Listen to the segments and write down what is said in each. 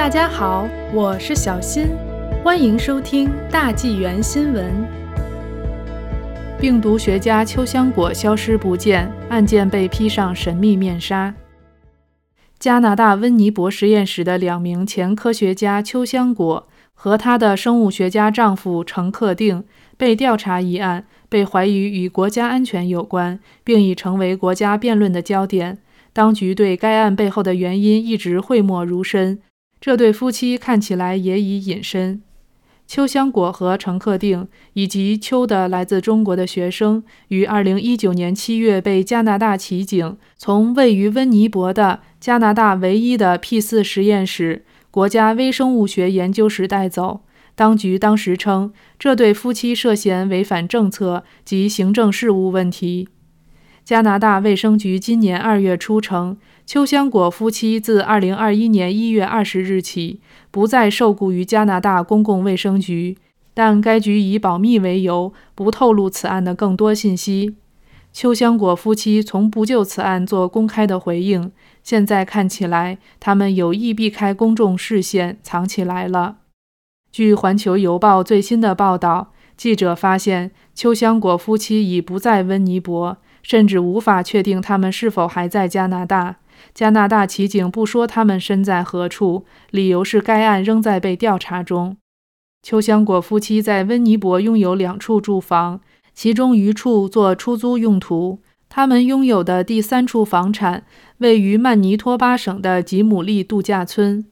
大家好，我是小新，欢迎收听大纪元新闻。病毒学家邱香果消失不见，案件被披上神秘面纱。加拿大温尼伯实验室的两名前科学家邱香果和她的生物学家丈夫程克定被调查一案，被怀疑与国家安全有关，并已成为国家辩论的焦点。当局对该案背后的原因一直讳莫如深。这对夫妻看起来也已隐身。邱香果和程克定以及邱的来自中国的学生，于2019年7月被加拿大骑警从位于温尼伯的加拿大唯一的 P4 实验室——国家微生物学研究室带走。当局当时称，这对夫妻涉嫌违反政策及行政事务问题。加拿大卫生局今年二月初称，邱香果夫妻自2021年1月20日起。不再受雇于加拿大公共卫生局，但该局以保密为由，不透露此案的更多信息。邱香果夫妻从不就此案做公开的回应，现在看起来，他们有意避开公众视线，藏起来了。据《环球邮报》最新的报道，记者发现邱香果夫妻已不在温尼伯，甚至无法确定他们是否还在加拿大。加拿大骑警不说他们身在何处，理由是该案仍在被调查中。邱香果夫妻在温尼伯拥有两处住房，其中一处做出租用途。他们拥有的第三处房产位于曼尼托巴省的吉姆利度假村。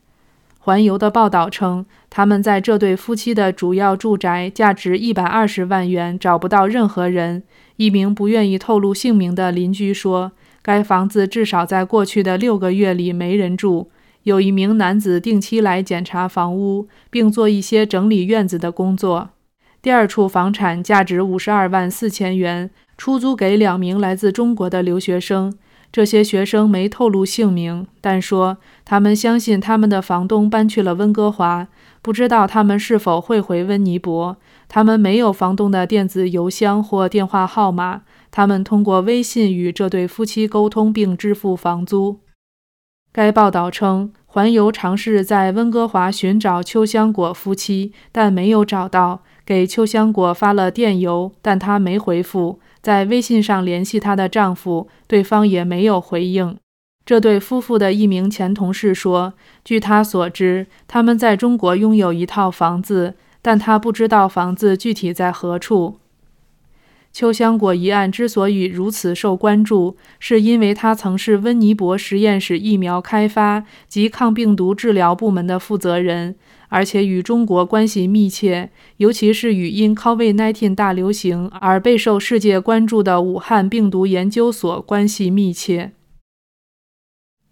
环游的报道称，他们在这对夫妻的主要住宅，价值一百二十万元，找不到任何人。一名不愿意透露姓名的邻居说。该房子至少在过去的六个月里没人住。有一名男子定期来检查房屋，并做一些整理院子的工作。第二处房产价值五十二万四千元，出租给两名来自中国的留学生。这些学生没透露姓名，但说他们相信他们的房东搬去了温哥华，不知道他们是否会回温尼伯。他们没有房东的电子邮箱或电话号码。他们通过微信与这对夫妻沟通并支付房租。该报道称，环游尝试在温哥华寻找秋香果夫妻，但没有找到。给秋香果发了电邮，但他没回复。在微信上联系她的丈夫，对方也没有回应。这对夫妇的一名前同事说：“据他所知，他们在中国拥有一套房子，但他不知道房子具体在何处。”邱香果一案之所以如此受关注，是因为他曾是温尼伯实验室疫苗开发及抗病毒治疗部门的负责人，而且与中国关系密切，尤其是与因 COVID-19 大流行而备受世界关注的武汉病毒研究所关系密切。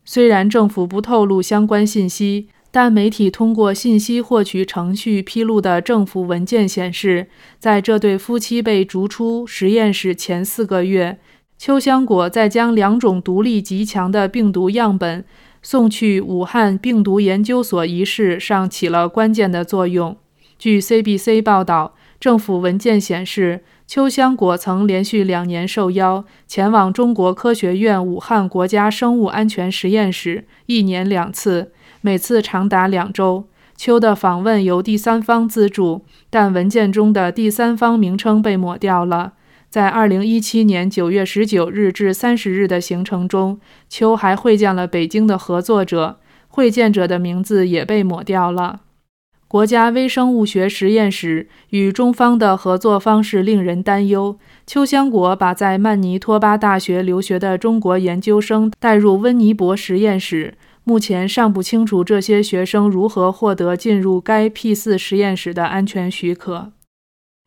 虽然政府不透露相关信息。但媒体通过信息获取程序披露的政府文件显示，在这对夫妻被逐出实验室前四个月，邱香果在将两种独立极强的病毒样本送去武汉病毒研究所一事上起了关键的作用。据 CBC 报道，政府文件显示，邱香果曾连续两年受邀前往中国科学院武汉国家生物安全实验室，一年两次。每次长达两周。秋的访问由第三方资助，但文件中的第三方名称被抹掉了。在2017年9月19日至30日的行程中，秋还会见了北京的合作者，会见者的名字也被抹掉了。国家微生物学实验室与中方的合作方式令人担忧。邱香国把在曼尼托巴大学留学的中国研究生带入温尼伯实验室。目前尚不清楚这些学生如何获得进入该 P4 实验室的安全许可。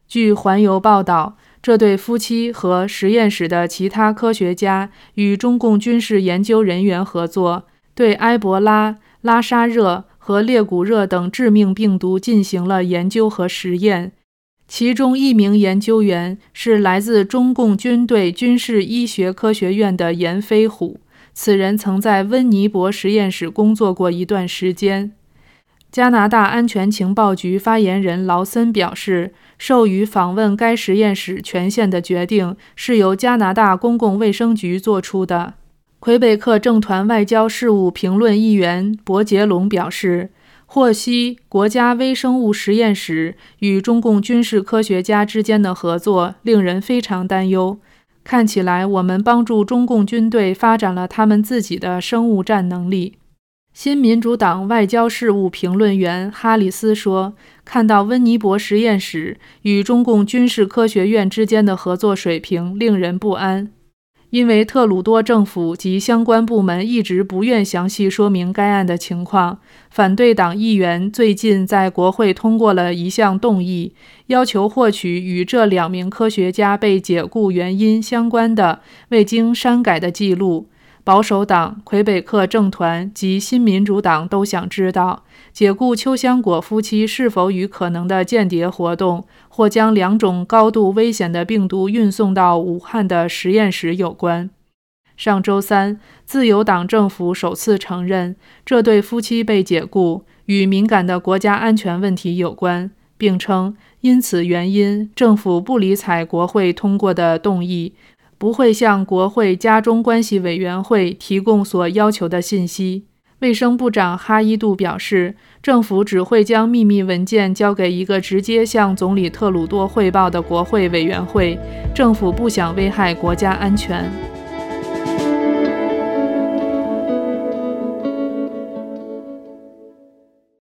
据环游报道，这对夫妻和实验室的其他科学家与中共军事研究人员合作，对埃博拉、拉沙热和列古热等致命病毒进行了研究和实验。其中一名研究员是来自中共军队军事医学科学院的严飞虎。此人曾在温尼伯实验室工作过一段时间。加拿大安全情报局发言人劳森表示，授予访问该实验室权限的决定是由加拿大公共卫生局作出的。魁北克政团外交事务评论议员伯杰龙表示，获悉国家微生物实验室与中共军事科学家之间的合作令人非常担忧。看起来，我们帮助中共军队发展了他们自己的生物战能力。新民主党外交事务评论员哈里斯说：“看到温尼伯实验室与中共军事科学院之间的合作水平，令人不安。”因为特鲁多政府及相关部门一直不愿详细说明该案的情况，反对党议员最近在国会通过了一项动议，要求获取与这两名科学家被解雇原因相关的未经删改的记录。保守党、魁北克政团及新民主党都想知道解雇秋香果夫妻是否与可能的间谍活动或将两种高度危险的病毒运送到武汉的实验室有关。上周三，自由党政府首次承认这对夫妻被解雇与敏感的国家安全问题有关，并称因此原因，政府不理睬国会通过的动议。不会向国会家中关系委员会提供所要求的信息。卫生部长哈伊杜表示，政府只会将秘密文件交给一个直接向总理特鲁多汇报的国会委员会。政府不想危害国家安全。